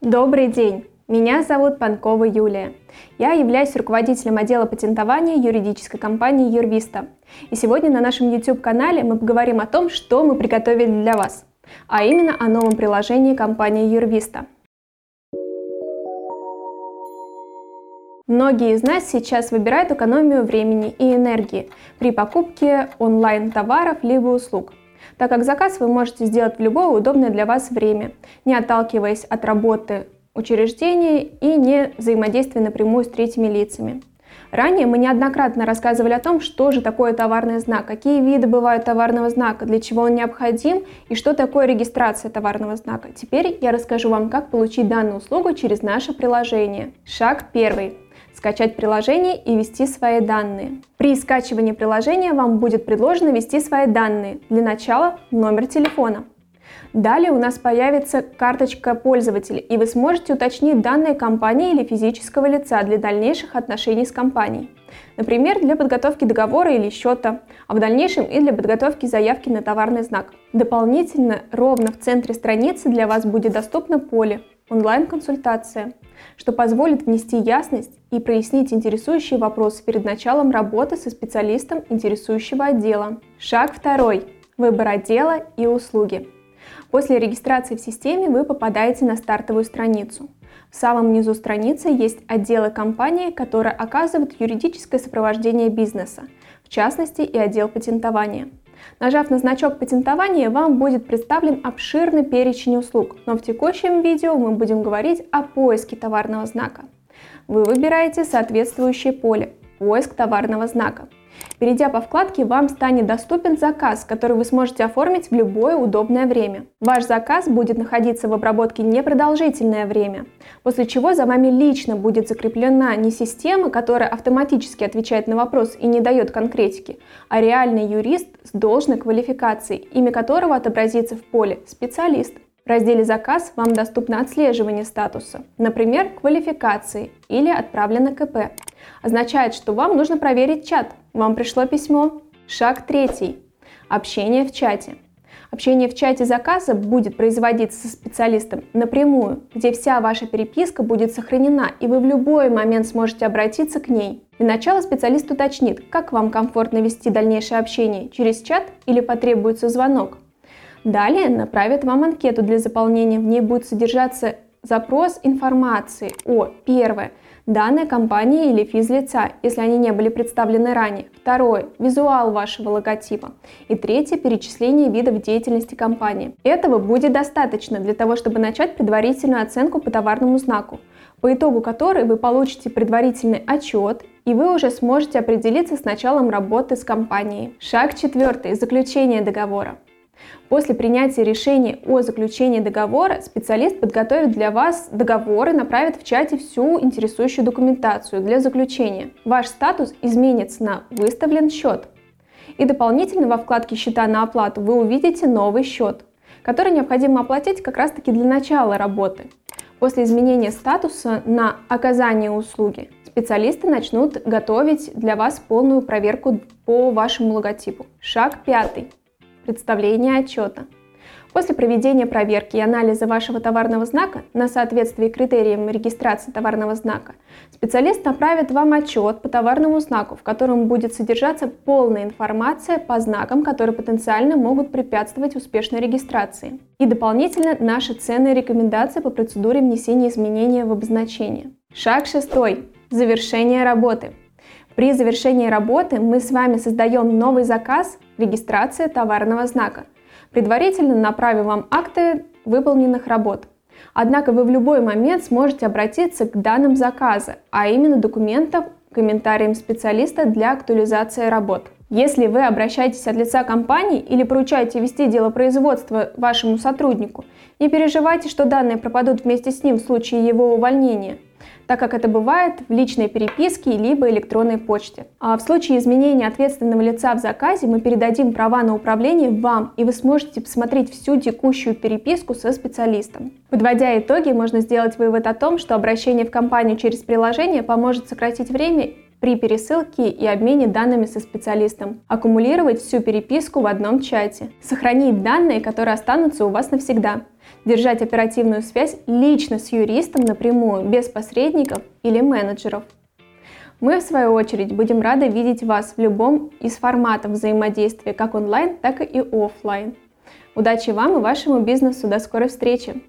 Добрый день! Меня зовут Панкова Юлия. Я являюсь руководителем отдела патентования юридической компании Юрвиста. И сегодня на нашем YouTube-канале мы поговорим о том, что мы приготовили для вас, а именно о новом приложении компании Юрвиста. Многие из нас сейчас выбирают экономию времени и энергии при покупке онлайн-товаров либо услуг – так как заказ вы можете сделать в любое удобное для вас время, не отталкиваясь от работы учреждения и не взаимодействуя напрямую с третьими лицами. Ранее мы неоднократно рассказывали о том, что же такое товарный знак, какие виды бывают товарного знака, для чего он необходим и что такое регистрация товарного знака. Теперь я расскажу вам, как получить данную услугу через наше приложение. Шаг первый скачать приложение и ввести свои данные. При скачивании приложения вам будет предложено ввести свои данные. Для начала номер телефона. Далее у нас появится карточка пользователя, и вы сможете уточнить данные компании или физического лица для дальнейших отношений с компанией. Например, для подготовки договора или счета, а в дальнейшем и для подготовки заявки на товарный знак. Дополнительно, ровно в центре страницы для вас будет доступно поле онлайн-консультация, что позволит внести ясность и прояснить интересующие вопросы перед началом работы со специалистом интересующего отдела. Шаг второй. Выбор отдела и услуги. После регистрации в системе вы попадаете на стартовую страницу. В самом низу страницы есть отделы компании, которые оказывают юридическое сопровождение бизнеса, в частности и отдел патентования. Нажав на значок патентования, вам будет представлен обширный перечень услуг, но в текущем видео мы будем говорить о поиске товарного знака. Вы выбираете соответствующее поле «Поиск товарного знака». Перейдя по вкладке, вам станет доступен заказ, который вы сможете оформить в любое удобное время. Ваш заказ будет находиться в обработке непродолжительное время, после чего за вами лично будет закреплена не система, которая автоматически отвечает на вопрос и не дает конкретики, а реальный юрист с должной квалификацией, имя которого отобразится в поле «Специалист». В разделе «Заказ» вам доступно отслеживание статуса, например, квалификации или отправлено КП. Означает, что вам нужно проверить чат. Вам пришло письмо. Шаг третий. Общение в чате. Общение в чате заказа будет производиться со специалистом напрямую, где вся ваша переписка будет сохранена, и вы в любой момент сможете обратиться к ней. Для начала специалист уточнит, как вам комфортно вести дальнейшее общение, через чат или потребуется звонок. Далее направят вам анкету для заполнения. В ней будет содержаться запрос информации о, первое, данной компании или физлица, если они не были представлены ранее. Второе, визуал вашего логотипа. И третье, перечисление видов деятельности компании. Этого будет достаточно для того, чтобы начать предварительную оценку по товарному знаку, по итогу которой вы получите предварительный отчет, и вы уже сможете определиться с началом работы с компанией. Шаг четвертый. Заключение договора. После принятия решения о заключении договора специалист подготовит для вас договор и направит в чате всю интересующую документацию для заключения. Ваш статус изменится на «Выставлен счет». И дополнительно во вкладке «Счета на оплату» вы увидите новый счет, который необходимо оплатить как раз-таки для начала работы. После изменения статуса на оказание услуги специалисты начнут готовить для вас полную проверку по вашему логотипу. Шаг пятый представление отчета. После проведения проверки и анализа вашего товарного знака на соответствие критериям регистрации товарного знака, специалист направит вам отчет по товарному знаку, в котором будет содержаться полная информация по знакам, которые потенциально могут препятствовать успешной регистрации. И дополнительно наши ценные рекомендации по процедуре внесения изменения в обозначение. Шаг шестой. Завершение работы. При завершении работы мы с вами создаем новый заказ регистрация товарного знака, предварительно направив вам акты выполненных работ. Однако вы в любой момент сможете обратиться к данным заказа, а именно документам, комментариям специалиста для актуализации работ. Если вы обращаетесь от лица компании или поручаете вести дело производства вашему сотруднику, не переживайте, что данные пропадут вместе с ним в случае его увольнения – так как это бывает в личной переписке либо электронной почте. А в случае изменения ответственного лица в заказе мы передадим права на управление вам, и вы сможете посмотреть всю текущую переписку со специалистом. Подводя итоги, можно сделать вывод о том, что обращение в компанию через приложение поможет сократить время при пересылке и обмене данными со специалистом, аккумулировать всю переписку в одном чате, сохранить данные, которые останутся у вас навсегда, держать оперативную связь лично с юристом напрямую, без посредников или менеджеров. Мы, в свою очередь, будем рады видеть вас в любом из форматов взаимодействия, как онлайн, так и офлайн. Удачи вам и вашему бизнесу. До скорой встречи!